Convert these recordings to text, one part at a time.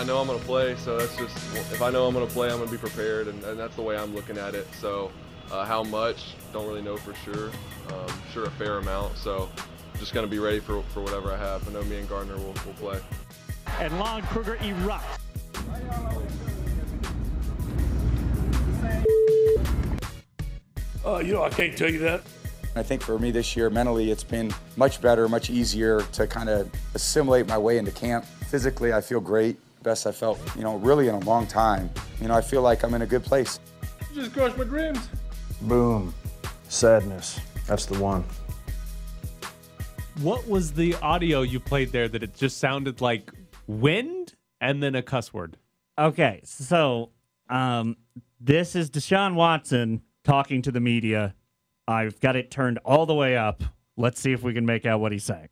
I know I'm going to play, so that's just if I know I'm going to play, I'm going to be prepared, and, and, that's the way I'm looking at it. So, uh, how much? Don't really know for sure. Um, sure, a fair amount. So, just going to be ready for, for whatever I have. I know me and Gardner will, will play. And Lon Kruger erupts. Uh, you know, I can't tell you that. I think for me this year, mentally, it's been much better, much easier to kind of assimilate my way into camp. Physically, I feel great. Best I felt, you know, really in a long time. You know, I feel like I'm in a good place. You just crushed my dreams. Boom. Sadness. That's the one. What was the audio you played there that it just sounded like wind and then a cuss word? Okay, so um, this is Deshaun Watson talking to the media I've got it turned all the way up. Let's see if we can make out what he's saying.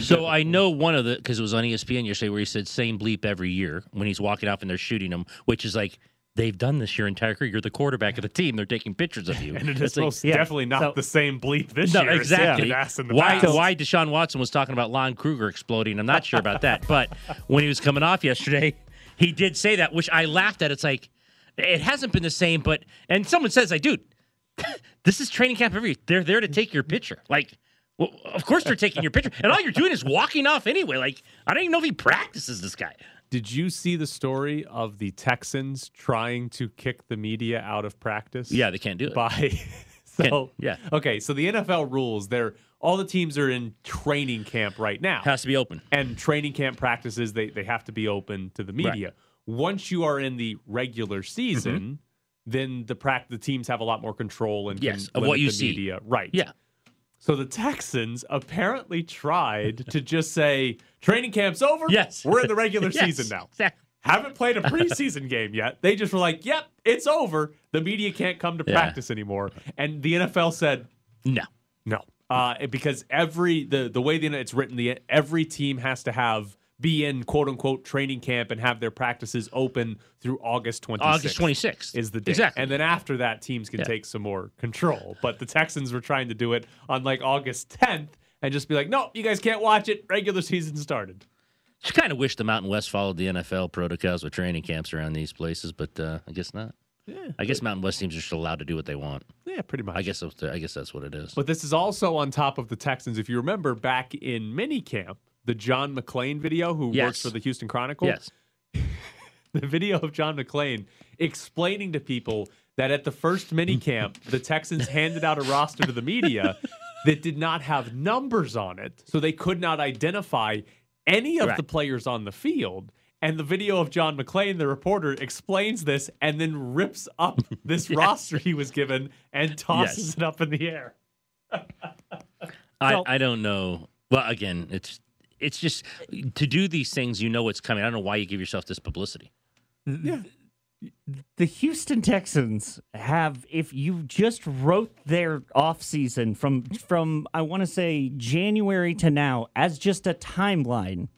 So I know one of the because it was on ESPN yesterday where he said same bleep every year when he's walking off and they're shooting him, which is like they've done this your entire career. You're the quarterback of the team. They're taking pictures of you. and it is most yeah, definitely not so, the same bleep this no, year. Exactly. Why, why Deshaun Watson was talking about Lon Kruger exploding, I'm not sure about that. But when he was coming off yesterday, he did say that, which I laughed at. It's like, it hasn't been the same, but and someone says, like, dude, this is training camp every year. they're there to take your picture. Like, well, of course they're taking your picture. And all you're doing is walking off anyway. Like, I don't even know if he practices this guy. Did you see the story of the Texans trying to kick the media out of practice? Yeah, they can't do it. By so yeah. Okay, so the NFL rules, they're all the teams are in training camp right now. Has to be open. And training camp practices, they, they have to be open to the media. Right once you are in the regular season, mm-hmm. then the pract- the teams have a lot more control and yes, of what you see. Media. Right. Yeah. So the Texans apparently tried to just say training camp's over. Yes. We're in the regular yes, season now. Exactly. Haven't played a preseason game yet. They just were like, "Yep, it's over. The media can't come to yeah. practice anymore." And the NFL said, "No, no," uh, because every the the way the it's written, the every team has to have be in quote unquote training camp and have their practices open through August 26th. August 26th is the date. Exactly. And then after that, teams can yeah. take some more control. But the Texans were trying to do it on like August 10th and just be like, no, you guys can't watch it. Regular season started. I kind of wish the Mountain West followed the NFL protocols with training camps around these places, but uh, I guess not. Yeah, I guess Mountain West teams are just allowed to do what they want. Yeah, pretty much. I guess I guess that's what it is. But this is also on top of the Texans. If you remember back in minicamp, the John McClain video, who yes. works for the Houston Chronicle? Yes. the video of John McClain explaining to people that at the first mini camp, the Texans handed out a roster to the media that did not have numbers on it. So they could not identify any of right. the players on the field. And the video of John McClain, the reporter, explains this and then rips up this yes. roster he was given and tosses yes. it up in the air. I, I don't know. Well, again, it's it's just to do these things, you know what's coming. I don't know why you give yourself this publicity. Yeah. The Houston Texans have, if you just wrote their offseason from from I want to say January to now as just a timeline,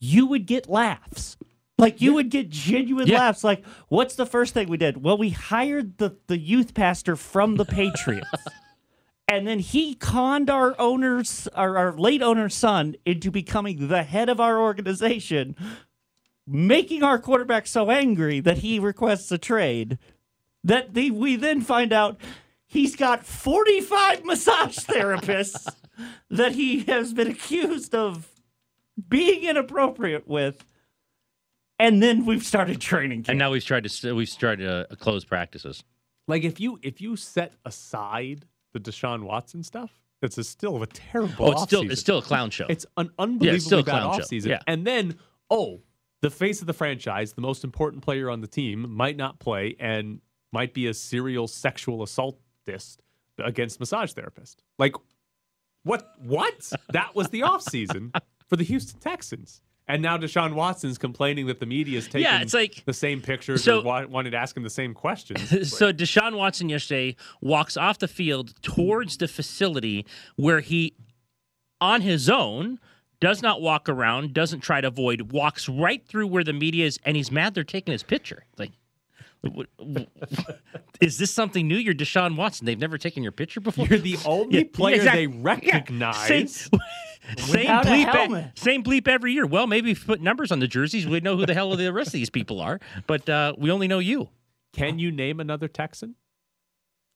you would get laughs. Like you yeah. would get genuine yeah. laughs. Like, what's the first thing we did? Well, we hired the the youth pastor from the Patriots. And then he conned our owner's our, our late owner's son into becoming the head of our organization making our quarterback so angry that he requests a trade that the, we then find out he's got 45 massage therapists that he has been accused of being inappropriate with and then we've started training camp. and now we've tried to we've started to uh, close practices like if you if you set aside the Deshaun Watson stuff, it's a still a oh, terrible. Oh, it's still it's still a clown show. It's an unbelievably yeah, bad offseason. Yeah. And then, oh, the face of the franchise, the most important player on the team, might not play and might be a serial sexual assaultist against massage therapist. Like, what? What? that was the offseason for the Houston Texans. And now Deshaun Watson's complaining that the media is taking yeah, it's like, the same pictures so, or wa- wanted to ask him the same questions. so Deshaun Watson yesterday walks off the field towards the facility where he, on his own, does not walk around, doesn't try to avoid, walks right through where the media is, and he's mad they're taking his picture. Like, is this something new? You're Deshaun Watson. They've never taken your picture before. You're the only yeah, player exactly. they recognize. Yeah. same Without a bleep, e- same bleep every year. Well, maybe if we put numbers on the jerseys, we'd know who the hell of the rest of these people are. But uh, we only know you. Can you name another Texan?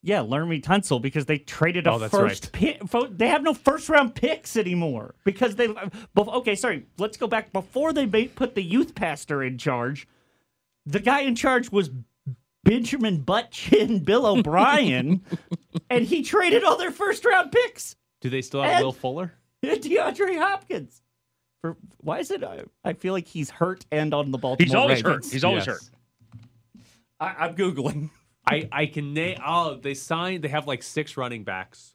Yeah, Laremy Tunsil because they traded a Oh, that's first pick. They have no first round picks anymore because they. Okay, sorry. Let's go back before they put the youth pastor in charge. The guy in charge was Benjamin Butt Chin Bill O'Brien, and he traded all their first round picks. Do they still have And- Will Fuller? DeAndre Hopkins. For why is it? I, I feel like he's hurt and on the Baltimore. He's always hurt. He's always Yes. hurt. I, I'm googling. I I can name. Oh, they signed. They have like six running backs.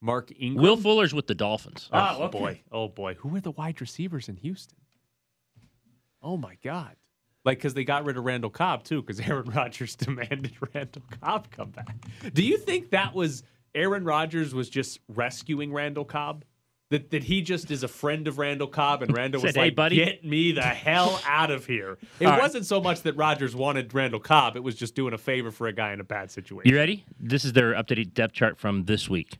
Mark Ingram. Will Fuller's with the Dolphins. Ah, Oh okay. boy. Oh boy. Who are the wide receivers in Houston? Oh my God. Like, because they got rid of Randall Cobb too, because Aaron Rodgers demanded Randall Cobb come back. Do you think that was Aaron Rodgers was just rescuing Randall Cobb? That, that he just is a friend of Randall Cobb, and Randall was Said, "Hey, like, buddy." "Get me the hell out of here." It All right. wasn't so much that Rodgers wanted Randall Cobb; it was just doing a favor for a guy in a bad situation. You ready? This is their updated depth chart from this week.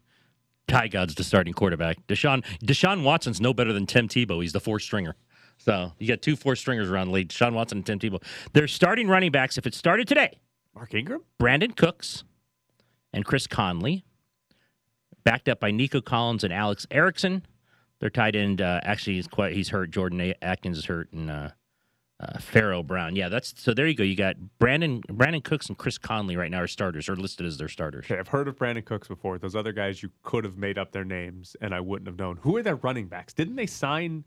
Tyrod's the starting quarterback. Deshaun Deshaun Watson's no better than Tim Tebow. He's the four stringer. So you got two four stringers around the league, Deshaun Watson and Tim Tebow. They're starting running backs. If it started today, Mark Ingram. Brandin Cooks and Chris Conley, backed up by Nico Collins and Alex Erickson. Their tight end uh, actually is quite he's hurt. Jordan Akins is hurt and uh, uh, Pharaoh Brown. Yeah, that's so. There you go. You got Brandon Brandin Cooks and Chris Conley right now are starters or listed as their starters. Okay, I've heard of Brandin Cooks before. Those other guys, you could have made up their names, and I wouldn't have known. Who are their running backs? Didn't they sign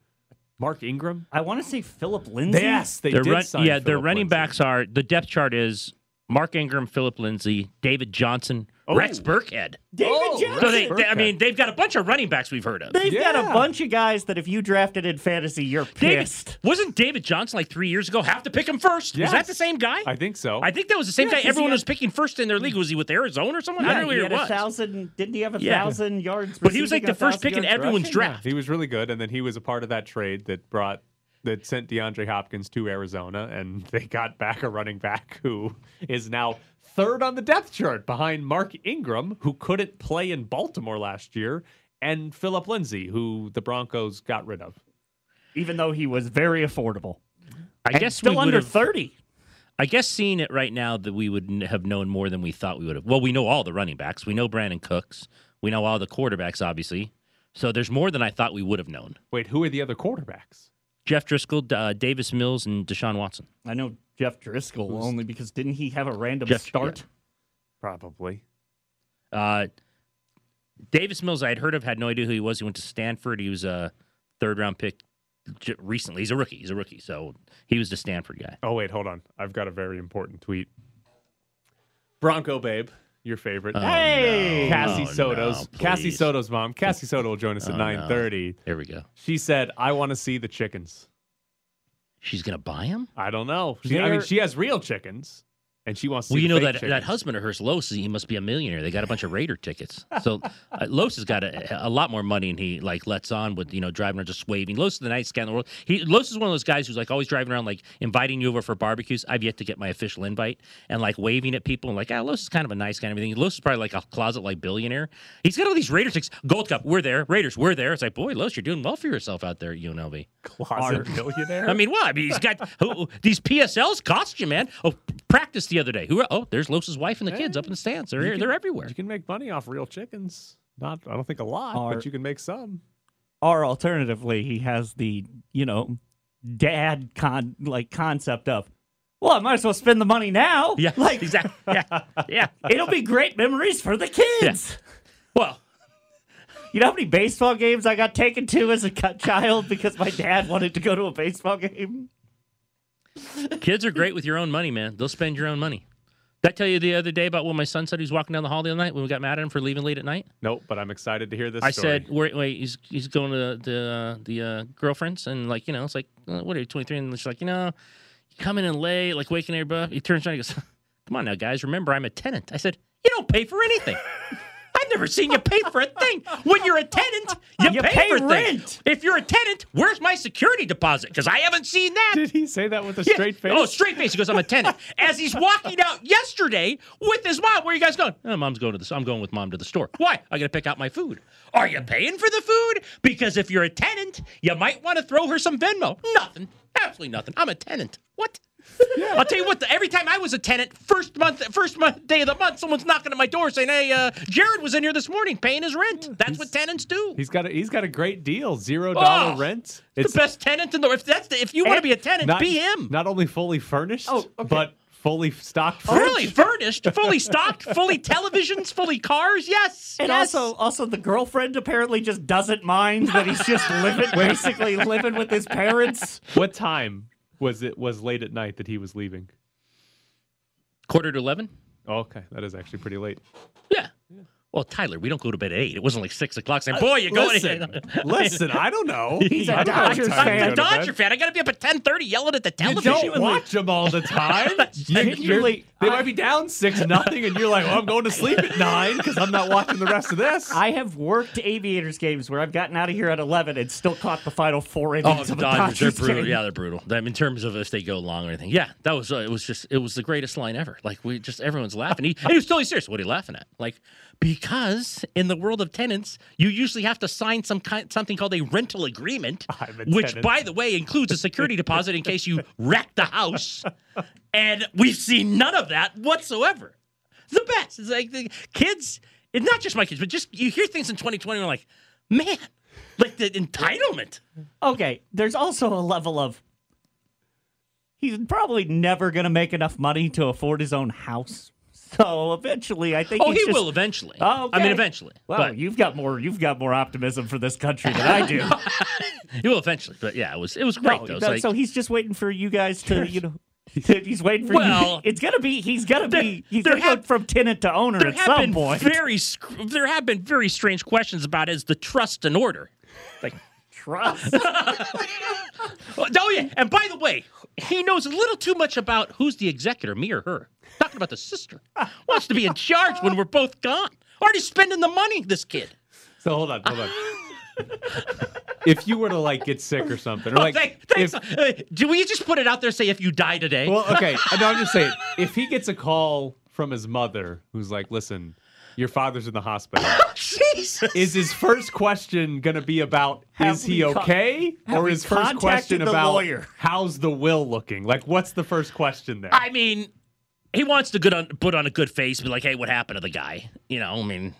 Mark Ingram? I want to say Philip Lindsay. Yes, they Their did run- sign. yeah, their running Lindsay. backs are the depth chart is Mark Ingram, Philip Lindsay, David Johnson, Rex oh. Burkhead. David Oh, Johnson. So they, they- I mean, they've got a bunch of running backs we've heard of. They've got a bunch of guys that if you drafted in fantasy, you're David, pissed. wasn't David Johnson like three years ago? Have to pick him first. Was that the same guy? I think so. I think that was the same Yeah, guy. 'cause he Everyone had- was picking first in their league. Was he with Arizona or someone? I don't know he who had it a was. thousand. Didn't he have a Yeah. thousand yards? But he was like the first pick in everyone's rushing? draft. he was really good, and then he was a part of that trade that brought that sent DeAndre Hopkins to Arizona, and they got back a running back who is now third on the depth chart behind Mark Ingram, who couldn't play in Baltimore last year, and Philip Lindsay, who the Broncos got rid of. Even though he was very affordable. I And guess still under have. thirty. I guess seeing it right now that we would n- have known more than we thought we would have. Well, we know all the running backs. We know Brandin Cooks. We know all the quarterbacks, obviously. So there's more than I thought we would have known. Wait, who are the other quarterbacks? Jeff Driskel, uh, Davis Mills, and Deshaun Watson. I know Jeff Driskel only because didn't he have a random Jeff- start? Probably. Uh, Davis Mills, I had heard of, had no idea who he was. He went to Stanford. He was a third round pick recently. He's a rookie. He's a rookie. So he was the Stanford guy. Oh wait, hold on. I've got a very important tweet. Bronco babe, your favorite. Oh, Hey! no. Cassie Oh, Soto's no, Cassie please. Soto's mom. Cassie Soto will join us at Oh, no. nine thirty. There we go. She said, "I want to see the chickens." She's going to buy him? I don't know. She, I mean, They're- she has real chickens, and she wants to. Well, see you know that that husband of hers, Los, he must be a millionaire. They got a bunch of Raider tickets. So uh, Los has got a, a lot more money, and he like lets on with you know driving around just waving. Los is the nicest guy in the world. He Los is one of those guys who's like always driving around like inviting you over for barbecues. I've yet to get my official invite, and like waving at people and like ah, Los is kind of a nice guy and everything. Los is probably like a closet like billionaire. He's got all these Raider tickets. Gold Cup, we're there. Raiders, we're there. It's like boy, Los, you're doing well for yourself out there you at UNLV. closet millionaire. I mean, what? I mean, he's got who, these PSLs cost you, man. Oh, practice the other day. Who? Oh, there's Los's wife and the kids up in the stands. They're can- they're everywhere. You can make money off real chickens. Not, I don't think a lot, Or- but you can make some. Or alternatively, he has the you know dad con like concept of, well, I might as well spend the money now. Yeah, like exactly. Yeah, yeah. it'll be great memories for the kids. Well, You know how many baseball games I got taken to as a child because my dad wanted to go to a baseball game? kids are great with your own money, man. They'll spend your own money. Did I tell you the other day about when my son said he was walking down the hall the other night when we got mad at him for leaving late at night? Nope, but I'm excited to hear this. I story. said, wait, wait, he's he's going to the uh, the uh, girlfriends and like you know, it's like uh, what are you, 23? And she's like, you know, you come in and late, like waking everybody. He turns around, he goes, come on now, guys, remember I'm a tenant. I said, you don't pay for anything. I I've never seen you pay for a thing. When you're a tenant, you, You pay, pay for things. rent. If you're a tenant, where's my security deposit? Because I haven't seen that. Did he say that with a Yeah. straight face? Oh, straight face. He goes, I'm a tenant. As he's walking out yesterday with his mom, where are you guys going? Oh, mom's going to the. I'm going with mom to the store. Why? I got to pick out my food. Are you paying for the food? Because if you're a tenant, you might want to throw her some Venmo. Nothing. Absolutely nothing. I'm a tenant. What? I'll tell you what. The, every time I was a tenant, first month, first month day of the month, someone's knocking at my door saying, "Hey, uh, Jared was in here this morning paying his rent." That's what tenants do. He's got a he's got a great deal. Zero dollar Oh, rent. It's the best tenant in the. If that's the, if you want to be a tenant, not, be him. Not only fully furnished, Oh, okay. but fully stocked. Fully furnished, fully stocked, fully televisions, fully cars. Yes. And yes. also, also the girlfriend apparently just doesn't mind that he's just living, basically living with his parents. What time was it? Was late at night that he was leaving? quarter to eleven. Oh, okay, that is actually pretty late. Yeah. Well, Tyler, we don't go to bed at eight. It wasn't like six o'clock. Saying, "Boy, you're going?" Listen, listen. I don't know. He's a I don't know what Dodgers fan. I'm a Dodger fan. I got to be up at ten thirty yelling at the television. You television. don't watch them all the time. You- you're- Genuinely, they might be down six nothing, and you're like, "Well, I'm going to sleep at nine because I'm not watching the rest of this." I have worked Aviators games where I've gotten out of here at 11 and still caught the final four innings the of a Dodgers, they're brutal. game. Yeah, they're brutal. I mean, in terms of if they go long or anything. Yeah, that was uh, it. Was just it was the greatest line ever. Like we just everyone's laughing. He, and he was totally serious. What are you laughing at? Like because in the world of tenants, you usually have to sign some kind something called a rental agreement, a which, tenant. by the way, includes a security deposit in case you wreck the house. And we've seen none of that whatsoever. The best. It's like the kids. It's not just my kids, but just you hear things in 2020. And you're like, man, like the entitlement. Okay, there's also a level of he's probably never going to make enough money to afford his own house. So eventually, I think Oh, he just- will eventually. Oh, I mean, eventually. Well, but you've got more. You've got more optimism for this country than I do. he will eventually. But yeah, it was it was great No, though. Like- so he's just waiting for you guys to, you know. He's waiting for Well, you. It's gonna be. He's gonna be. He's gonna go have- from tenant to owner there at have some been point. very there have been very strange questions about is the trust in order. Like, Oh yeah, and by the way, he knows a little too much about who's the executor, me or her. Talking about the sister wants to be in charge when we're both gone. Already spending the money, this kid. So hold on, hold on. if you were to like get sick or something, or Oh, like, thank- thanks. if, Uh, do we just put it out there? Say if you die today. well, okay, no, I'm just saying, if he gets a call from his mother who's like, "Listen, your father's in the hospital," oh, Jesus. is his first question gonna be about Have is he we con- okay, or we his first question about lawyer? how's the will looking? Like, what's the first question there? I mean, he wants to good on, put on a good face, be like, "Hey, what happened to the guy?" You know, I mean,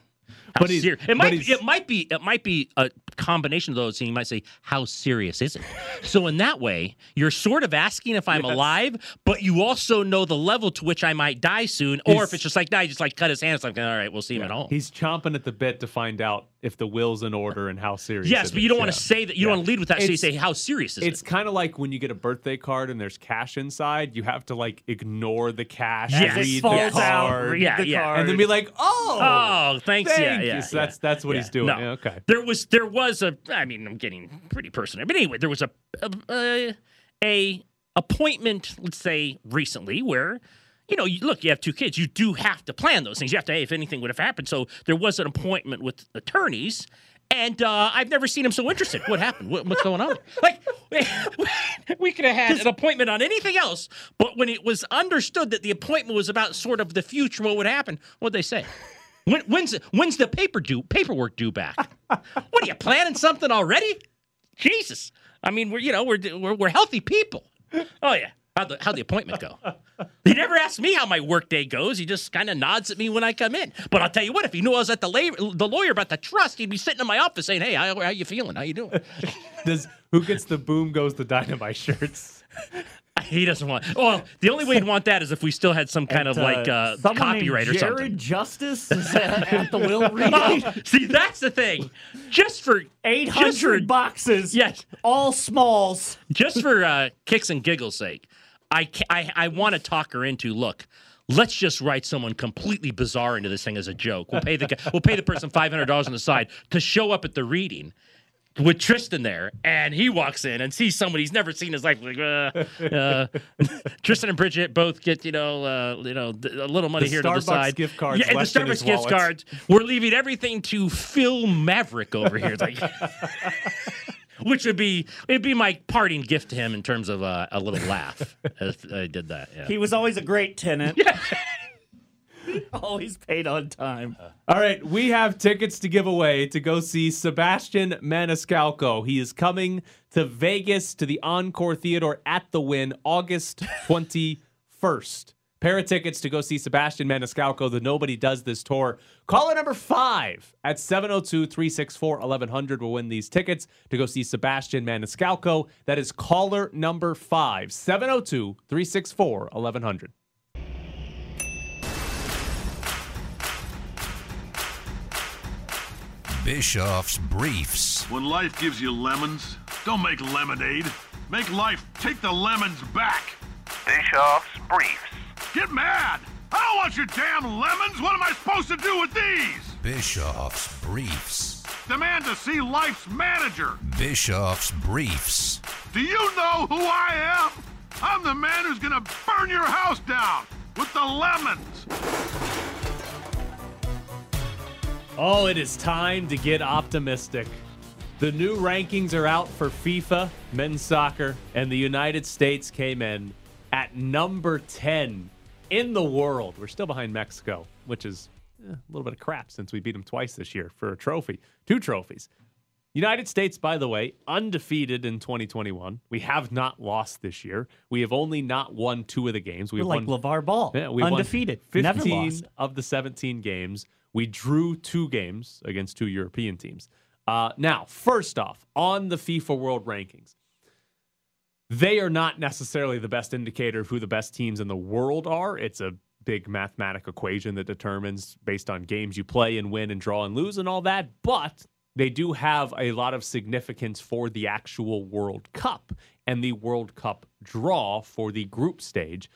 how But it might it might be it might be a combination of those. And you might say, "How serious is it?" so in that way, you're sort of asking if I'm Yes. alive, but you also know the level to which I might die soon, or He's- if it's just like, "Nah, he just like cut his hand." It's like, "All right, we'll see him at home." He's chomping at the bit to find out if the will's in order and how serious. yes, it but you don't want to say that. You Yeah. don't want to lead with that. so you say, "How serious is It's it?" It's kind of like when you get a birthday card and there's cash inside. You have to like ignore the cash, Yes. Read the card, read Yeah, the yeah. card. and then be like, "Oh, Oh, thanks. thank yeah, yeah. So yeah. that's that's what Yeah, he's doing. no. Yeah, okay. There was there was a I mean I'm getting pretty personal, but anyway, there was a a, a appointment, let's say recently, where you know, you, look, you have two kids, you do have to plan those things. You have to, hey, if anything would have happened. So there was an appointment with attorneys. And uh, I've never seen him so interested. What happened? What, what's going on? Like, we could have had an appointment on anything else, but when it was understood that the appointment was about sort of the future, what would happen? What'd they say? When, when's when's the paper due paperwork due back? what are you planning something already? Jesus, I mean we're you know we're we're, we're healthy people. Oh yeah, how'd the how'd the appointment go? He never asked me how my workday goes. He just kind of nods at me when I come in. But I'll tell you what, if he knew I was at the la- the lawyer about the trust, he'd be sitting in my office saying, "Hey, how, how you feeling? How you doing?" Does who gets the boom goes the dynamite shirts? he doesn't want. Well, the only way he'd want that is if we still had some kind of Uh, like uh, someone named copyright or Jared something. Justice is at at the will reading. Oh, see, that's the thing. Just for eight hundred just for- boxes. Yes. all smalls. just for uh, kicks and giggles sake, I, I, I want to talk her into look. Let's just write someone completely bizarre into this thing as a joke. We'll pay the guy, we'll pay the person five hundred dollars on the side to show up at the reading. with Tristan there, and he walks in and sees someone he's never seen in his life. Like, uh, uh, Tristan and Bridget both get you know, uh, you know, a little money The here to the side. gift cards yeah, and the Starbucks gift wallet. cards. We're leaving everything to Phil Maverick over here. It's like, which would be it'd be my parting gift to him in terms of uh, a little laugh if I did that. Yeah. He was always a great tenant. always paid on time. All right, we have tickets to give away to go see Sebastian Maniscalco. He is coming to Vegas to the Encore Theater at the Wynn August 21st. Pair of tickets to go see Sebastian Maniscalco, the Nobody Does This tour. Caller number five at 702 364 1100 will win these tickets to go see Sebastian Maniscalco. That is caller number five, 702 364 1100. Bischoff's Briefs. When life gives you lemons, don't make lemonade. Make life take the lemons back. Bischoff's Briefs. Get mad! I don't want your damn lemons! What am I supposed to do with these? Bischoff's Briefs. Demand to see life's manager. Bischoff's Briefs. Do you know who I am? I'm the man who's gonna burn your house down with the lemons. Oh, it is time to get optimistic. The new rankings are out for FIFA, men's soccer, and the United States came in at number 10 in the world. We're still behind Mexico, which is eh, a little bit of crap since we beat them twice this year for a trophy, two trophies. United States, by the way, undefeated in 2021. We have not lost this year. We have only not won two of the games. We're We've like won LeVar Ball. yeah, we undefeated. won 15 Never lost. of the 17 games. We drew two games against two European teams. Uh, now, first off, on the FIFA World Rankings, they are not necessarily the best indicator of who the best teams in the world are. It's a big mathematic equation that determines based on games you play and win and draw and lose and all that. But they do have a lot of significance for the actual World Cup and the World Cup draw for the group stage.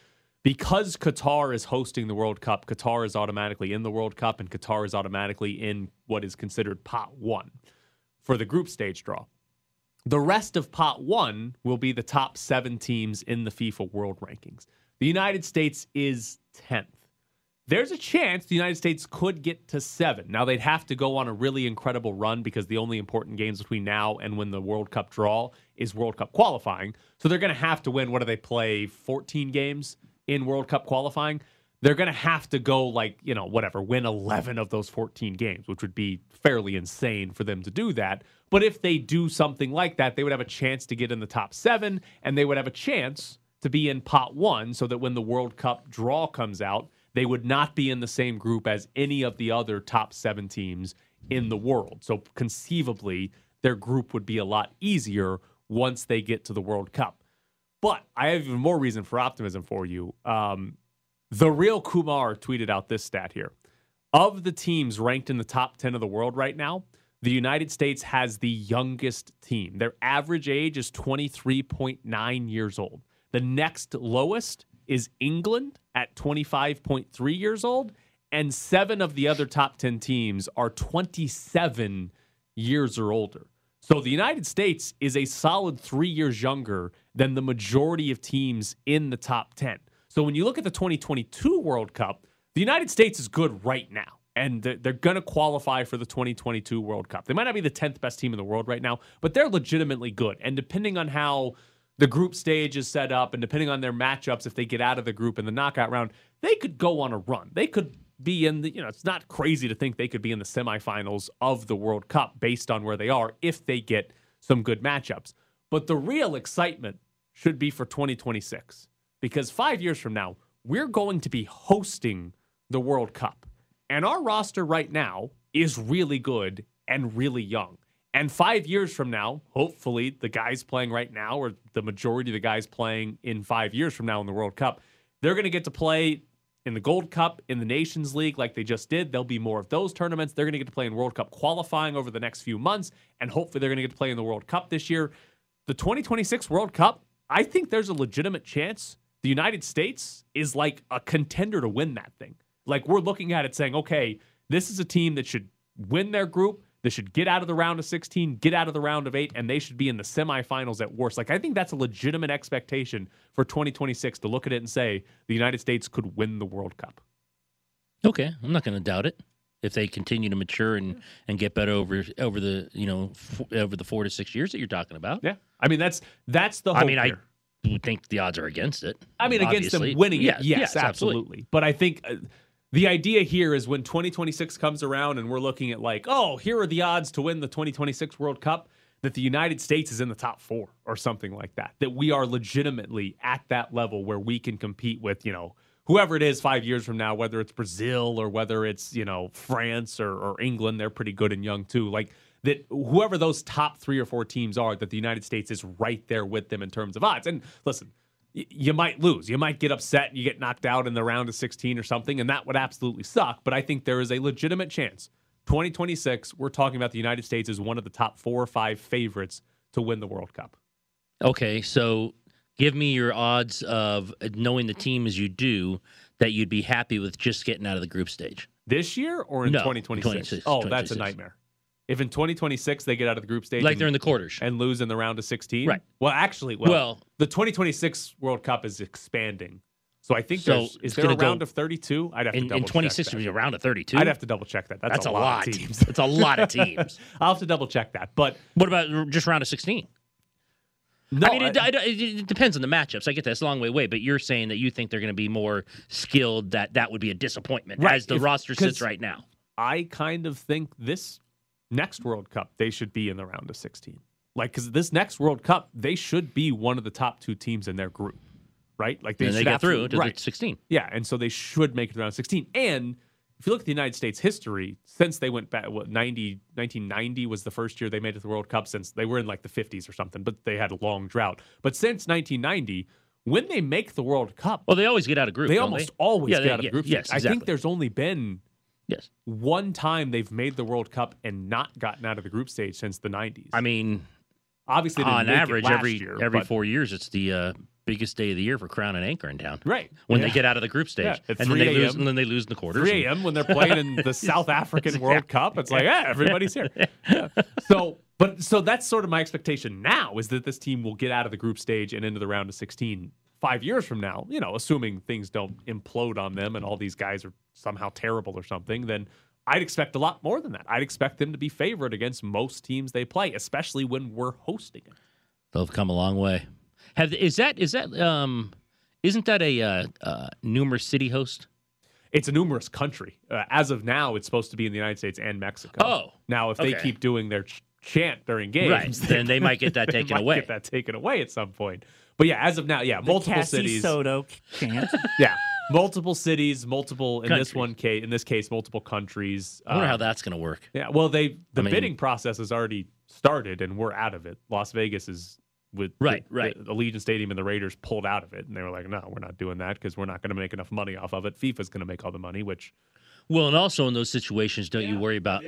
Because Qatar is hosting the World Cup, Qatar is automatically in the World Cup and Qatar is automatically in what is considered pot one for the group stage draw. The rest of pot one will be the top seven teams in the FIFA World Rankings. The United States is 10th. There's a chance the United States could get to seven. Now, they'd have to go on a really incredible run because the only important games between now and when the World Cup draw is World Cup qualifying. So they're going to have to win. What do they play? 14 games in World Cup qualifying? They're going to have to go, like, you know, whatever, win 11 of those 14 games, which would be fairly insane for them to do that. But if they do something like that, they would have a chance to get in the top seven and they would have a chance to be in pot one so that when the World Cup draw comes out, they would not be in the same group as any of the other top seven teams in the world. So conceivably, their group would be a lot easier once they get to the World Cup. But I have even more reason for optimism for you. Um, the real Kumar tweeted out this stat here. Of the teams ranked in the top 10 of the world right now, the United States has the youngest team. Their average age is 23.9 years old. The next lowest is England at 25.3 years old, and seven of the other top 10 teams are 27 years or older. So the United States is a solid three years younger than the majority of teams in the top 10. So when you look at the 2022 World Cup, the United States is good right now. And they're, going to qualify for the 2022 World Cup. They might not be the 10th best team in the world right now, but they're legitimately good. And depending on how the group stage is set up and depending on their matchups, if they get out of the group in the knockout round, they could go on a run. They could be in the, you know, it's not crazy to think they could be in the semifinals of the World Cup based on where they are if they get some good matchups. But the real excitement should be for 2026 because five years from now, we're going to be hosting the World Cup. And our roster right now is really good and really young. And five years from now, hopefully, the guys playing right now, or the majority of the guys playing in five years from now in the World Cup, they're going to get to play in the Gold Cup, in the Nations League, like they just did. There'll be more of those tournaments. They're going to get to play in World Cup qualifying over the next few months. And hopefully, they're going to get to play in the World Cup this year. The 2026 World Cup, I think there's a legitimate chance the United States is like a contender to win that thing. Like we're looking at it saying, okay, this is a team that should win their group. They should get out of the round of 16, get out of the round of eight, and they should be in the semifinals at worst. Like, I think that's a legitimate expectation for 2026 to look at it and say the United States could win the World Cup. Okay, I'm not going to doubt it. If they continue to mature and, and get better over over the you know f- over the four to six years that you're talking about, Yeah. I mean, that's that's the I mean, here. Would think the odds are against it. I mean, against them winning yes, it, yes, yes, absolutely. But I think uh, the idea here is when 2026 comes around and we're looking at like, oh, here are the odds to win the 2026 World Cup, that the United States is in the top four or something like that. That we are legitimately at that level where we can compete with, you know, whoever it is five years from now, whether it's Brazil or whether it's, you know, France or, or England, they're pretty good and young too. Like, that whoever those top three or four teams are, that the United States is right there with them in terms of odds. And listen, y- you might lose. You might get upset and you get knocked out in the round of 16 or something, and that would absolutely suck. But I think there is a legitimate chance. 2026, we're talking about the United States as one of the top four or five favorites to win the World Cup. Okay, so give me your odds of knowing the team as you do that you'd be happy with just getting out of the group stage. This year or in No, 2026? 26, oh, that's a nightmare. If in 2026 they get out of the group stage Like and, they're in the quarters. and lose in the round of 16, Right. Well, actually, well, Well- the 2026 World Cup is expanding. So I think So there's is there a gonna go- round of 32? I'd have to In, double in check 26, that. it'd be a round of 32. I'd have to double check that. That's, That's a, a lot, lot. of teams. That's a lot of teams. I'll have to double check that. But What about just round of 16? no, I mean, it, I- it- it depends on the matchups. I get that. It's a long way away, but you're saying that you think they're going to be more skilled, that that would be a disappointment Right, as the if- roster sits right now. I kind of think this next World Cup they should be in the round of 16. Like because this next World Cup they should be one of the top two teams in their group, right? Like they and they should get through to right. the 16. Yeah, and so they should make it around 16. And if you look at the United States history, since they went back, what, 90, 1990 was the first year they made it to the World Cup since they were in like the 50s or something, but they had a long drought. But since 1990, when they make the World Cup, Well, they always get out of group. they almost they? always Yeah, get they- out of yeah, group Yes, stage. I think there's only been yes. one time they've made the World Cup and not gotten out of the group stage since the 90s. I mean, obviously, on average, every year, every but- four years, it's the uh, biggest day of the year for Crown and Anchor in town. right When Yeah. they get out of the group stage, Yeah, and then they lose, and then they lose in the quarters. 3 a.m. when they're playing in the South African World Cup. It's like, yeah, everybody's here. Yeah. So, but so that's sort of my expectation now is that this team will get out of the group stage and into the round of 16 five years from now. You know, assuming things don't implode on them and all these guys are somehow terrible or something, then I'd expect a lot more than that. I'd expect them to be favored against most teams they play, especially when we're hosting it. They'll have come a long way. Have is that is that um isn't that a uh, uh, numerous city host? It's a numerous country. Uh, as of now, it's supposed to be in the United States and Mexico. Oh, now if they keep doing their ch- chant during games, Right, then they might get that they taken might away. Get that taken away at some point. But yeah, as of now, yeah, multiple Cassie cities. Soto chant. Yeah, multiple cities, multiple in this one case, in this case, multiple countries. I wonder how Um, that's going to work. Yeah, well, they the I mean- bidding process has already started, and we're out of it. Las Vegas is with Right, the, right. The Allegiant Stadium and the Raiders pulled out of it, and they were like, "No, we're not doing that because we're not going to make enough money off of it. FIFA's going to make all the money." Which Well, and also in those situations, don't you worry about?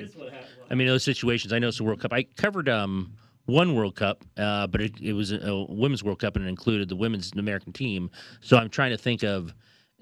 I mean, those situations. I know it's a World Cup. I covered um, one World Cup, uh, but it, it was a, a women's World Cup, and it included the women's American team. So I'm trying to think of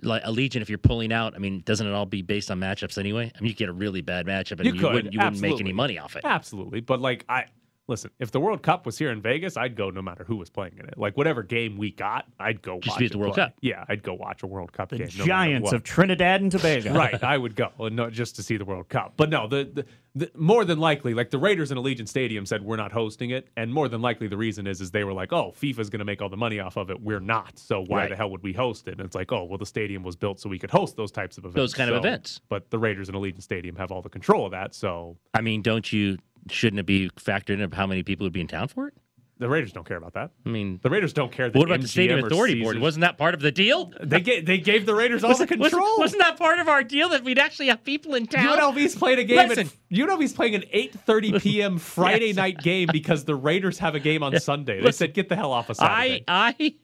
like a legion. If you're pulling out, I mean, doesn't it all be based on matchups anyway? I mean, you get a really bad matchup, and You you, could, wouldn't you wouldn't make any money off it. Absolutely. But like I listen, if the World Cup was here in Vegas, I'd go no matter who was playing in it. Like whatever game we got, I'd go Just watch be at the World play. Cup. Yeah, I'd go watch a World Cup The game. no matter Giants what. of Trinidad and Tobago. right, I would go, and not just to see the World Cup. But no, the, the, the more than likely, like the Raiders in Allegiant Stadium said, we're not hosting it, and more than likely, the reason is is they were like, oh, FIFA's going to make all the money off of it. We're not, so why Right. the hell would we host it? And it's like, oh, well, the stadium was built so we could host those types of events, Those kind of events. But the Raiders in Allegiant Stadium have all the control of that, so I mean, don't you? Shouldn't it be factored in how many people would be in town for it? the Raiders don't care about that. I mean, The Raiders don't care. That what about the MGM Stadium or Authority Board? Wasn't that part of the deal? They gave they gave the Raiders all the control. Wasn't, wasn't that part of our deal that we'd actually have people in town? UNLV's playing a game. Listen. At, UNLV's playing an 8:30 p.m. Friday Yes. night game because the Raiders have a game on Sunday. They Listen, said, "Get the hell off of Saturday." I I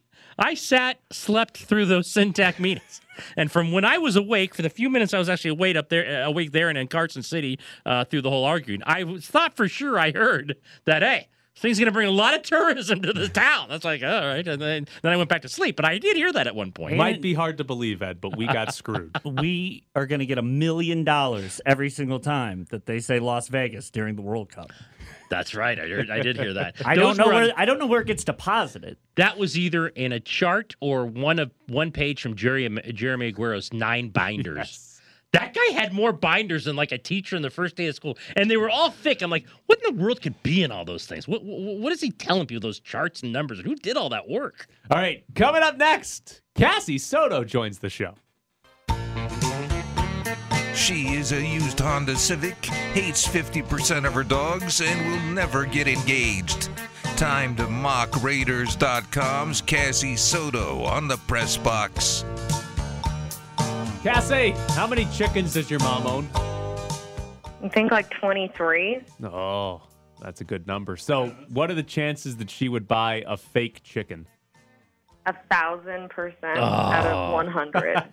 sat, slept through those SNTIC meetings, and from when I was awake, for the few minutes I was actually awake up there, uh, awake there, and in Carson City uh, through the whole arguing, I thought for sure I heard that hey, This thing's going to bring a lot of tourism to the town. That's like, all right. And then, then I went back to sleep. But I did hear that at one point. Might be hard to believe, Ed, but we got screwed. we are going to get a million dollars every single time that they say Las Vegas during the World Cup. That's right. I, heard, I did hear that. I Those don't know were on- where I don't know where it gets deposited. that was either in a chart or one of one page from Jeremy, Jeremy Aguero's nine binders. That guy had more binders than like a teacher in the first day of school, and they were all thick. I'm like, what in the world could be in all those things? What what, what is he telling people? Those charts and numbers? Who did all that work? All right, coming up next, Cassie Soto joins the show. She is a used Honda Civic, hates 50% of her dogs, and will never get engaged. Time to mock Raiders.com's Cassie Soto on the press box. Cassie, how many chickens does your mom own? I think like 23. Oh, that's a good number. So, what are the chances that she would buy a fake chicken? A thousand percent out Oh. of 100.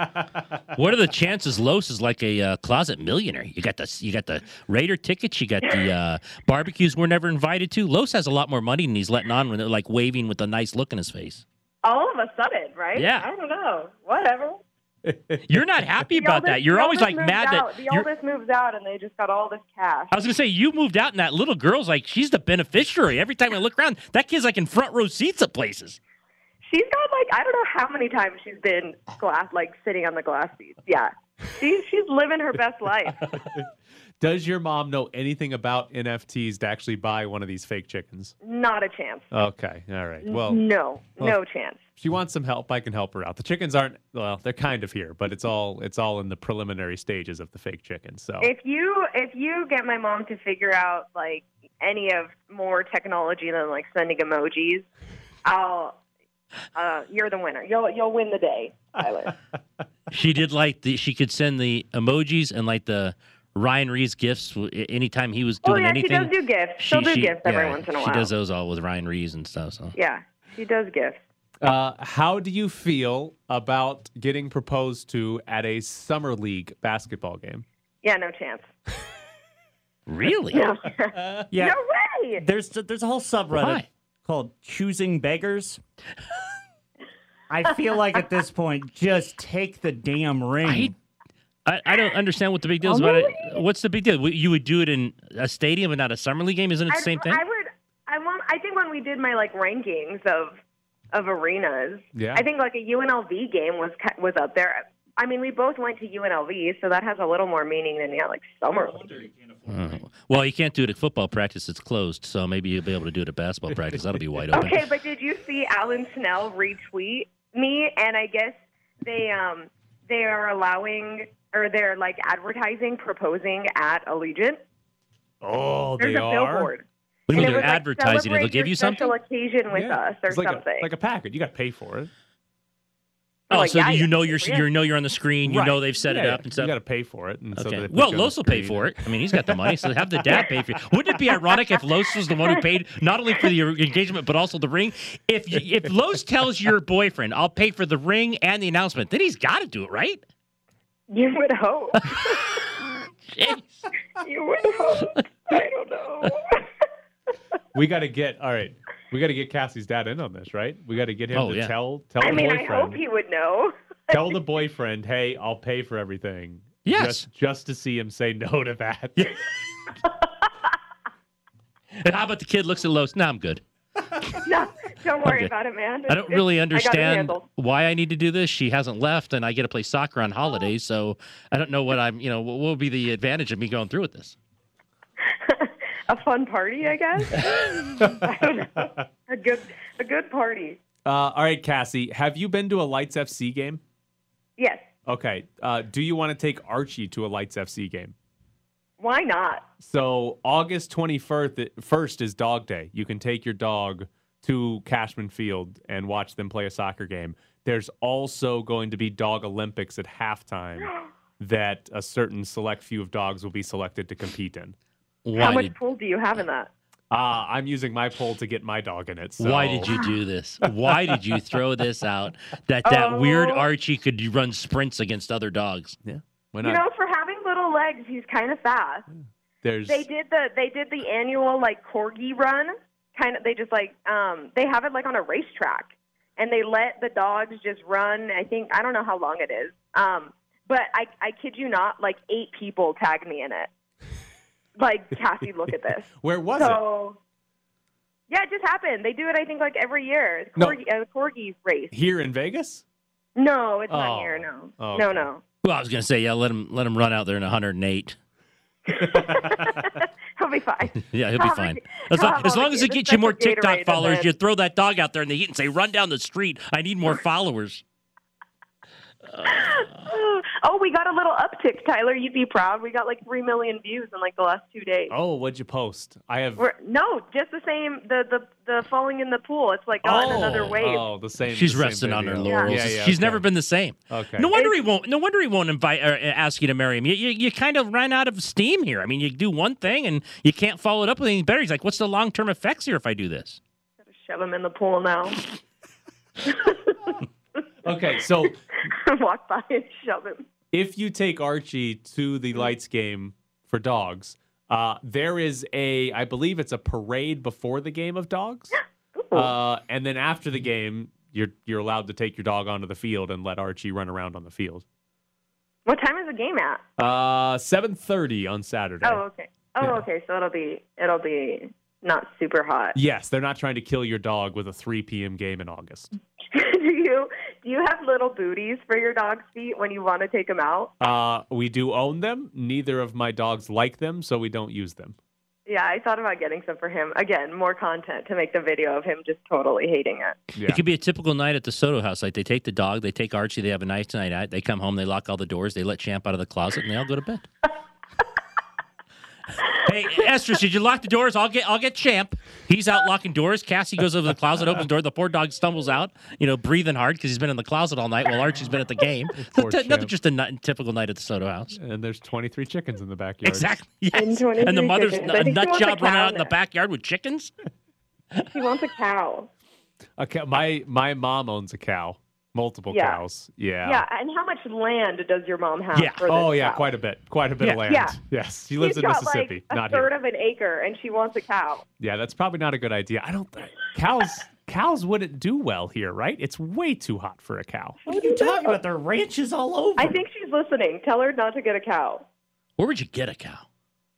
What are the chances Los is like a uh, closet millionaire? You got the you got the Raider tickets, you got the uh, barbecues we're never invited to. Los has a lot more money than he's letting on when they're like waving with a nice look in his face. All of a sudden, right? Yeah. I don't know. Whatever. You're not happy The about oldest- that. You're always like mad out. that the oldest moves out and they just got all this cash. I was gonna say you moved out and that little girl's like she's the beneficiary. Every time I look around, that kid's like in front row seats at places. She's got like I don't know how many times she's been glass like sitting on the glass seats. Yeah. She's she's living her best life. Does your mom know anything about NFTs to actually buy one of these fake chickens? Not a chance. Okay, all right. Well, no, well, no chance. she wants some help, I can help her out. The chickens aren't well, they're kind of here, but it's all it's all in the preliminary stages of the fake chickens. So If you if you get my mom to figure out like any of more technology than like sending emojis, I'll uh, you're the winner. You'll you'll win the day, Tyler. She did like the she could send the emojis and like the Ryan Reeves gifts anytime he was doing oh doing yeah, anything. she does do gifts. She'll do gifts every yeah, once in a while. She does those all with Ryan Reeves and stuff. So Yeah, she does gifts. Uh, how do you feel about getting proposed to at a summer league basketball game? Yeah, no chance. really, No, Yeah. no way. There's there's a whole subreddit Why? Called "Choosing Beggars." I feel like at this point, just take the damn ring. I, I don't understand what the big deal is Oh, about really? it. What's the big deal? You would do it in a stadium and not a summer league game? Isn't it the I, same thing? I would. I want. I think when we did my like rankings of of arenas, Yeah. I think like a UNLV game was ki- was up there. I mean, we both went to UNLV, so that has a little more meaning than yeah, like summer. league. Oh. Well, you can't do it at football practice; it's closed. So maybe you'll be able to do it at basketball practice. That'll be wide open. Okay, but did you see Alan Snel retweet me? And I guess they um they are allowing or they're like advertising proposing at Allegiant. Oh, There's they a are. billboard. What do you mean they're was, like, advertising it? They'll give you something? special occasion with Yeah. us or it's like something. A, like a package. You got to pay for it. Oh, Like, so yeah, you know you're yeah. you know you're on the screen. You Right. know they've set it Yeah, up and stuff. You got to pay for it. And so Okay. they put well, you Los will pay for it. I mean, he's got the money, so have the dad pay for it. Wouldn't it be ironic if Los was the one who paid not only for the er, engagement but also the ring? If you, if Los tells your boyfriend, "I'll pay for the ring and the announcement," then he's got to do it, right? you would hope. You would hope. I don't know. We got to get all right. We got to get Cassie's dad in on this, right? We got to get him Oh, to yeah. tell tell I the mean, I boyfriend. hope he would know. tell the boyfriend, hey, I'll pay for everything. Yes. Just, just to see him say no to that. And how about the kid looks at Los? No, I'm good. no, don't worry Okay. about it, man. I don't really I got it understand handled. why I need to do this. She hasn't left, and I get to play soccer on holidays, so I don't know what I'm. You know, what will be the advantage of me going through with this? A fun party, I guess. I don't know. A good, a good party. Uh, all right, Cassie, have you been to a Lights FC game? Yes. Okay. Uh, do you want to take Archie to a Lights FC game? Why not? So August 21st first is dog day. You can take your dog to Cashman Field and watch them play a soccer game. There's also going to be dog Olympics at halftime that a certain select few of dogs will be selected to compete in. How much pull do you have in that? Uh, I'm using my poll to get my dog in it. So. Why did you do this? Why did you throw this out? That that weird Oh. Archie could run sprints against other dogs. Yeah. Why You know, for having little legs, he's kind of fast. There's They did the they did the annual like corgi run, kind of they just like um they have it like on a racetrack and they let the dogs just run i think i don't know how long it is um but i i kid you not like eight people tagged me in it like cassie look at this Where was it? so yeah it just happened they do it i think like every year it's No. corgi, a corgi race? Here in Vegas? no it's Oh. not here no Oh, no okay. no Well, I was going to say, yeah, let him let him run out there in 108. he'll be fine Yeah, he'll be I'll fine. have- As long, as, all long as it gets you more TikTok followers, you throw that dog out there in the heat and say, "Run down the street. I need more followers." We got a little uptick tyler you'd be proud we got like three million views in like the last two days Oh, what'd you post? I have. We're, no, just the same. The, the the falling in the pool. It's like on oh, another wave. Oh, the same. She's the same resting on her laurels. Yeah, yeah, yeah, She's okay. never been the same. Okay. No wonder he won't. No wonder he won't invite or uh, ask you to marry him. You, you, you kind of ran out of steam here. I mean, you do one thing and you can't follow it up with anything better. He's like, "What's the long term effects here if I do this?" Gotta Shove him in the pool now. Okay, so Walk by and shove him. If you take Archie to the lights game for dogs, uh, there is a, I believe it's a parade before the game of dogs, uh, and then after the game, you're you're allowed to take your dog onto the field and let Archie run around on the field. What time is the game at? Uh, seven thirty on Saturday. Oh, okay. Oh, Yeah. okay. So it'll be it'll be not super hot. Yes, they're not trying to kill your dog with a 3 p.m. game in August. do you do you have little booties for your dog's feet when you want to take them out? Uh, we do own them. Neither of my dogs like them, so we don't use them. Yeah, I thought about getting some for him. Again, more content to make the video of him just totally hating it. Yeah. It could be a typical night at the Soto house. Like they take the dog, they take Archie, they have a nice night out. They come home, they lock all the doors, they let Champ out of the closet, and they all go to bed. hey, Esther, did you lock the doors? I'll get I'll get Champ. He's out locking doors. Cassie goes over to the closet, opens the door. The poor dog stumbles out, you know, breathing hard because he's been in the closet all night while Archie's been at the game. Poor T- Another Champ. just a typical night at the Soto house. And there's 23 chickens in the backyard. Exactly. Yes. And And the mother's chickens. a I think she nut wants a job running out in the now. backyard with chickens. She wants a cow. Okay, my my mom owns a cow, multiple Yeah. cows. Yeah. Yeah, and how much land does your mom have? Yeah. For Oh yeah, cow? quite a bit, quite a bit of land. Yeah. Yes, she lives She's in got, Mississippi, like, a not third here. of an acre, and she wants a cow. Yeah, that's probably not a good idea. I don't. think Cows cows wouldn't do well here, right? It's way too hot for a cow. What are you talking about? There are ranches all over. I think she's listening. Tell her not to get a cow. Where would you get a cow?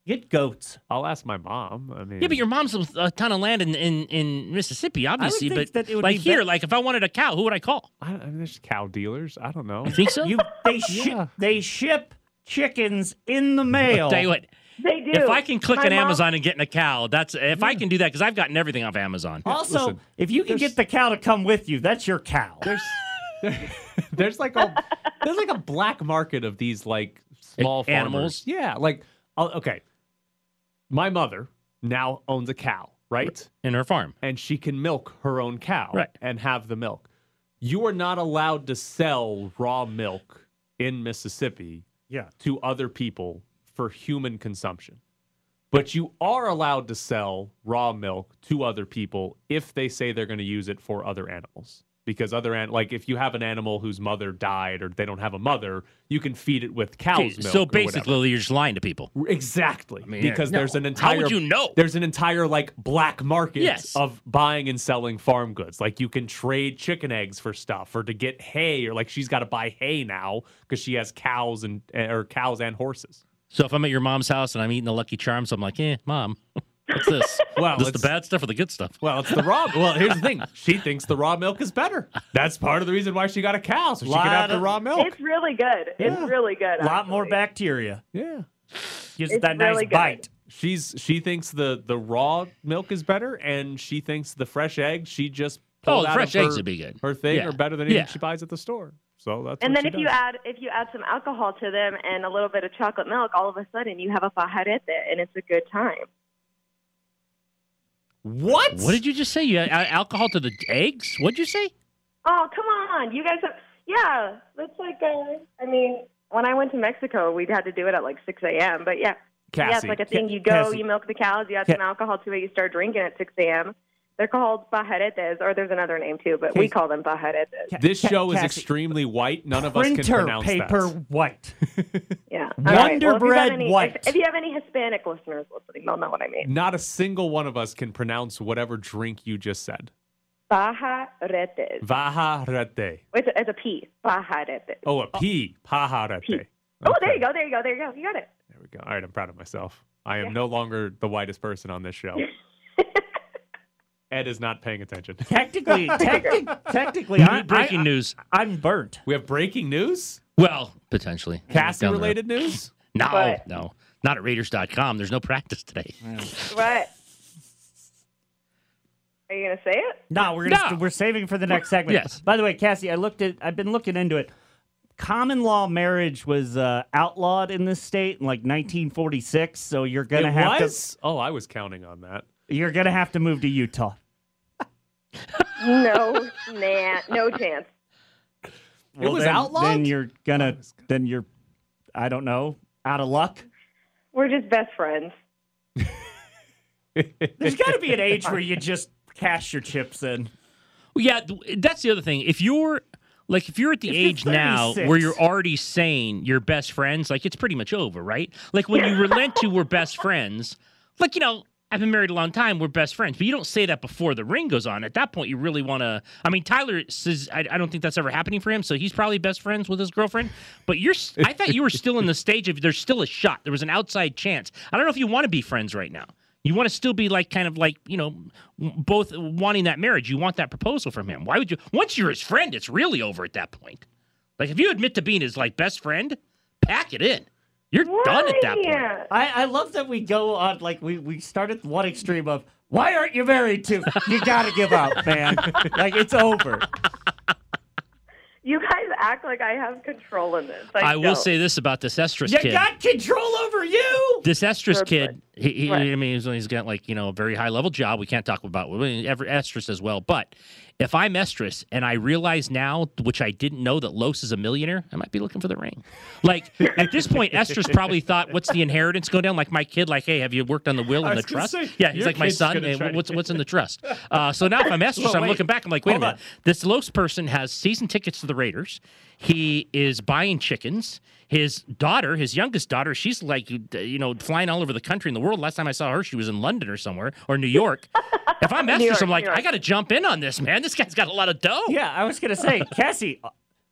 Get goats. I'll ask my mom. I mean, Yeah, but your mom's a ton of land in, in, in Mississippi, obviously. think But that it would like be here, bet- like if I wanted a cow, who would I call? I, I mean, there's cow dealers. I don't know. You think so? You they ship Yeah. they ship chickens in the mail. Tell you what, They do. if I can click My on mom- Amazon and get a cow, that's if I can do that because I've gotten everything off Amazon. Also, Listen, if you can get the cow to come with you, that's your cow. There's there's like a there's like a black market of these like small animals? farmers. Yeah, like oh, okay. My mother now owns a cow, right? in her farm. and she can milk her own cow Right. and have the milk. You are not allowed to sell raw milk in Mississippi Yeah. to other people for human consumption. But you are allowed to sell raw milk to other people if they say they're going to use it for other animals. Because other an- like if you have an animal whose mother died or they don't have a mother, you can feed it with cow's milk. so basically, you're just lying to people. Exactly. mean, because no. there's an entire. How would you know? There's an entire like black market Yes. of buying and selling farm goods. Like you can trade chicken eggs for stuff or to get hay or like she's got to buy hay now because she has cows and or cows and horses. So if I'm at your mom's house and I'm eating the Lucky Charms, I'm like, eh, mom, what's this? Well, this the bad stuff or the good stuff? Well, it's the raw. Well, here's the thing. She thinks the raw milk is better. That's part of the reason why she got a cow so she Lot can have the raw milk. It's really good. It's really good. A lot more bacteria. Yeah. Gives It's that nice good. bite. She's she thinks the the raw milk is better and she thinks the fresh eggs she just Oh, pulled the out fresh of her, eggs would be good. her thing Yeah. are better than anything Yeah. she buys at the store. So that's And then she if you add if you add some alcohol to them and a little bit of chocolate milk, all of a sudden you have a pajarete and it's a good time. What? What did you just say? You add alcohol to the eggs? What'd you say? Oh come on, you guys have yeah. That's like uh, I mean, when I went to Mexico, we'd had to do it at like six a.m. But yeah, yeah, it's like a thing. You go, Cassie. you milk the cows, you add Ca- some alcohol to it, you start drinking at six a.m. They're called pajaretes, or there's another name too, but we call them pajaretes. This Ca- show is extremely white. None of us can Printer pronounce paper that. white. Yeah. All right. Wonder Well, if you have Bread any- White. If, if you have any Hispanic listeners listening, they'll know what I mean. Not a single one of us can pronounce whatever drink you just said. Pajaretes. Vajarete. It's a, it's a P. Pajaretes. Oh, a P. Oh. Pajarete. Oh, there you go. There you go. There you go. You got it. There we go. All right, I'm proud of myself. I am no longer the whitest person on this show. Ed is not paying attention. Technically, technically, technically, I'm breaking I, news. I'm burnt. We have breaking news? Well, potentially. Cassie Down the road. related news? No, What? no. Not at Raiders.com. There's no practice today. What? Are you gonna say it? No, we're gonna No. we're saving for the next segment. Yes. By the way, Cassie, I looked at. I've been looking into it. Common law marriage was uh, outlawed in this state in like 1946. So you're gonna it have was? Oh, I was counting on that. you're gonna have to move to Utah. No, nah, no chance. It was then, outlawed? Then you're gonna. Then you're. I don't know. Out of luck. We're just best friends. There's got to be an age where you just cash your chips in. Well, yeah, that's the other thing. If you're like if you're at the If age now where you're already saying you're best friends, like it's pretty much over, right? Like when you relent to we're best friends, like you know, I've been married a long time, we're best friends, but you don't say that before the ring goes on. At that point, you really want to. I mean, Tyler says I, I don't think that's ever happening for him, so he's probably best friends with his girlfriend. But you're, I thought you were still in the stage of there's still a shot. There was an outside chance. I don't know if you want to be friends right now. You want to still be like kind of like you know both wanting that marriage. You want that proposal from him. Why would you? Once you're his friend, it's really over at that point. Like if you admit to being his like best friend, pack it in. You're done at that point. I, I love that we go on like we we started one extreme of why aren't you married to? You got to give up, man. like it's over. You guys act like I have control in this. I, I will say this about this Estrus You kid. You got control over you. this Estrus Good kid, he, he, What? I mean, he's, he's got like you know a very high level job. We can't talk about I mean, every Estrus as well. But if I'm Estrus and I realize now, which I didn't know, that Los is a millionaire, I might be looking for the ring. Like at this point, Estrus probably thought, "What's the inheritance go down?" Like my kid, like, "Hey, have you worked on the will and the trust?" say, yeah, he's like my son. Hey, what's what's in the trust? Uh, so now if I'm Estrus, Well, I'm looking back. I'm like, wait a minute. on. This Los person has season tickets to the Raiders. He is buying chickens. His daughter, his youngest daughter, she's like, you know, flying all over the country and the world. Last time I saw her, she was in London or somewhere or New York. if I'm Estrus, York, I'm like, I got to jump in on this, man. This guy's got a lot of dough. Yeah, I was gonna say, Cassie,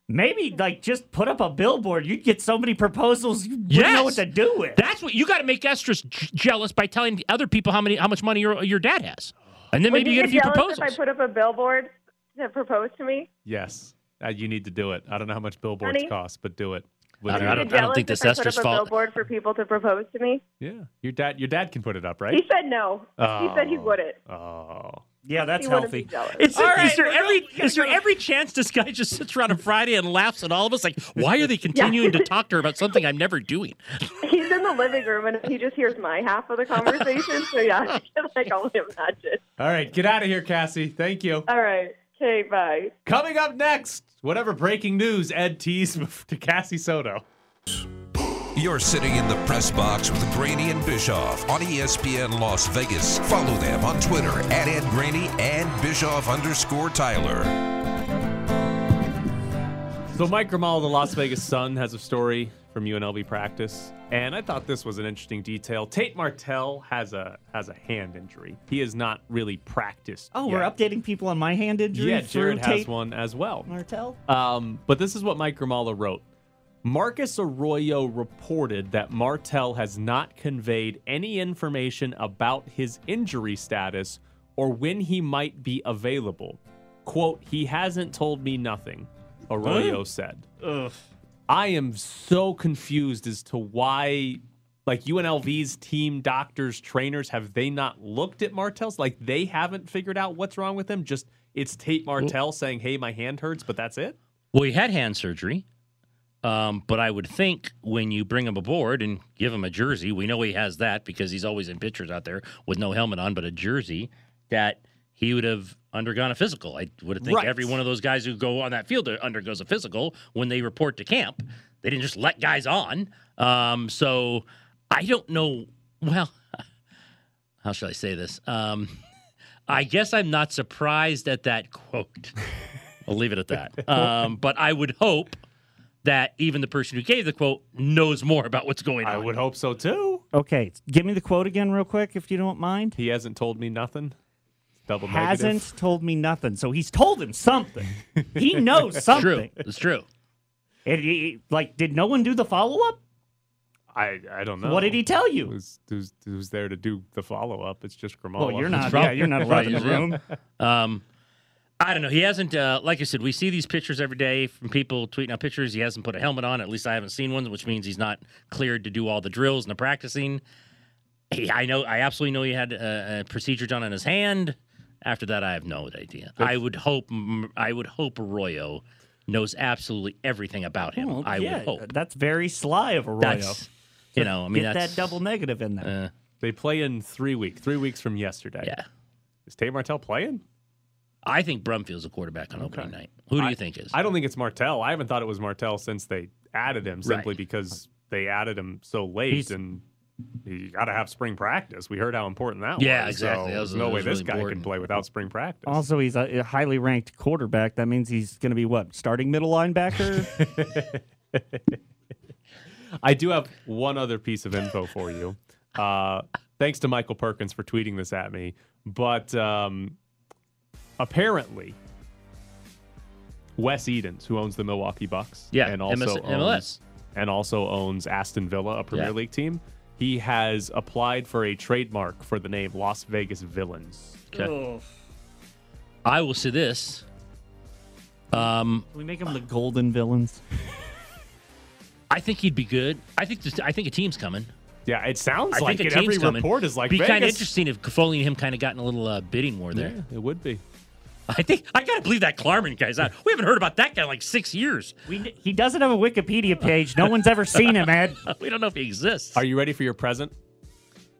maybe like just put up a billboard. You'd get so many proposals, you wouldn't know what to do with. That's what you got to make Estrus j- jealous by telling other people how many how much money your your dad has, and then Would maybe you you get a few proposals. If I put up a billboard to propose to me, Yes. Uh, you need to do it. I don't know how much billboards Honey? cost, but do it. I don't- I don't- I don't think this if I put Esther's up a fault. billboard for people to propose to me. Yeah. Your dad your dad can put it up, right? He said no. He said he Oh. wouldn't. Oh. Yeah, that's He healthy. jealous. Is, there- right, is there we're every going- we gotta is there every chance this guy just sits around on Friday and laughs at all of us? Like, why are they continuing to talk to her about something I'm never doing? He's in the living room and he just hears my half of the conversation. so yeah, I can like only imagine. All right, get out of here, Cassie. Thank you. All right. Okay. Bye. Coming up next, whatever breaking news Ed teased to Cassie Soto. You're sitting in the press box with Graney and Bischoff on ESPN Las Vegas. Follow them on Twitter at Ed Graney and Bischoff underscore Tyler. So Mike Grimala, the Las Vegas Sun, has a story from UNLV practice, and I thought this was an interesting detail. Tate Martell has a has a hand injury. He has not really practiced. Oh, we're updating people on my hand injury. Yeah, Jared has Tate one as well. Martell. Um, but this is what Mike Grimala wrote. Marcus Arroyo reported that Martell has not conveyed any information about his injury status or when he might be available. Quote, he hasn't told me nothing, Arroyo said. Ugh. I am so confused as to why like UNLV's team doctors, trainers, have they not looked at Martell's? Like they haven't figured out what's wrong with him. Just it's Tate Martell saying, Hey, my hand hurts, but that's it? Well, he had hand surgery, um, but I would think when you bring him aboard and give him a jersey, we know he has that because he's always in pictures out there with no helmet on, but a jersey that he would have undergone a physical. I would think Right. every one of those guys who go on that field undergoes a physical when they report to camp. They didn't just let guys on. Um, so I don't know. Well, how shall I say this? Um, I guess I'm not surprised at that quote. I'll leave it at that. Um, but I would hope that even the person who gave the quote knows more about what's going on. I would hope so too. Okay, give me the quote again, real quick, if you don't mind. He hasn't told me nothing. Double Hasn't negative. told me nothing, so he's told him something. he knows something. It's true. It's true. Like, did no one do the follow up? I I don't know. What did he tell you? Who's, who's, who's there to do the follow up? It's just Grimala. Well, you're not. Yeah, you're not allowed in the room. Um, I don't know. He hasn't, uh, like I said, we see these pictures every day from people tweeting out pictures. He hasn't put a helmet on. At least I haven't seen one, which means he's not cleared to do all the drills and the practicing. He, I know. I absolutely know he had a, a procedure done on his hand. After that, I have no idea. I would hope. I would hope Arroyo knows absolutely everything about him. Well, I yeah, would hope. That's very sly of Arroyo. That's, you know, I mean, Get that's that double negative in there. Uh, They play in three weeks. Three weeks from yesterday. yeah. Is Tate Martell playing? I think Brumfield's a quarterback on opening night. Who do you think is? I don't think it's Martell. I haven't thought it was Martell since they added him, simply Right. because they added him so late He's- and you got to have spring practice. We heard how important that Yeah, was. Yeah, exactly. So was- there's no way was this really guy important. can play without spring practice. Also, he's a, a highly ranked quarterback. That means he's going to be what? Starting middle linebacker? I do have one other piece of info for you. Uh, thanks to Michael Perkins for tweeting this at me. But um, apparently, Wes Edens, who owns the Milwaukee Bucks, Yeah, and also MS owns, MLS. and also owns Aston Villa, a Premier Yeah. League team, he has applied for a trademark for the name Las Vegas Villains. Okay. I will say this. Um, Can we make him the golden villains? I think he'd be good. I think this, I think a team's coming. Yeah, it sounds I like think it. a team's Every coming. report is like be kind of interesting if Foley and him kind of got in a little uh, bidding war there. Yeah, it would be. I think I gotta believe that Klarman guy's out. We haven't heard about that guy in like six years. We, he doesn't have a Wikipedia page. No one's ever seen him, Ed. We don't know if he exists. Are you ready for your present?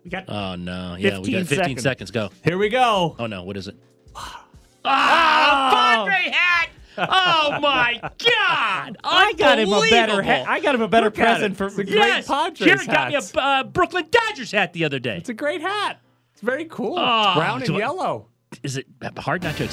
We got Oh no! Yeah, we got 15 seconds. seconds. Go. Here we go. Oh no! What is it? Ah, Padre hat! Oh my God! I got him a better. Ha- Unbelievable. I got him a better Look present it. for It's a great Yes, Padres Jared got me a uh, Brooklyn Dodgers hat the other day. It's a great hat. It's very cool. Oh, Brown and do I- yellow. Is it hard not to?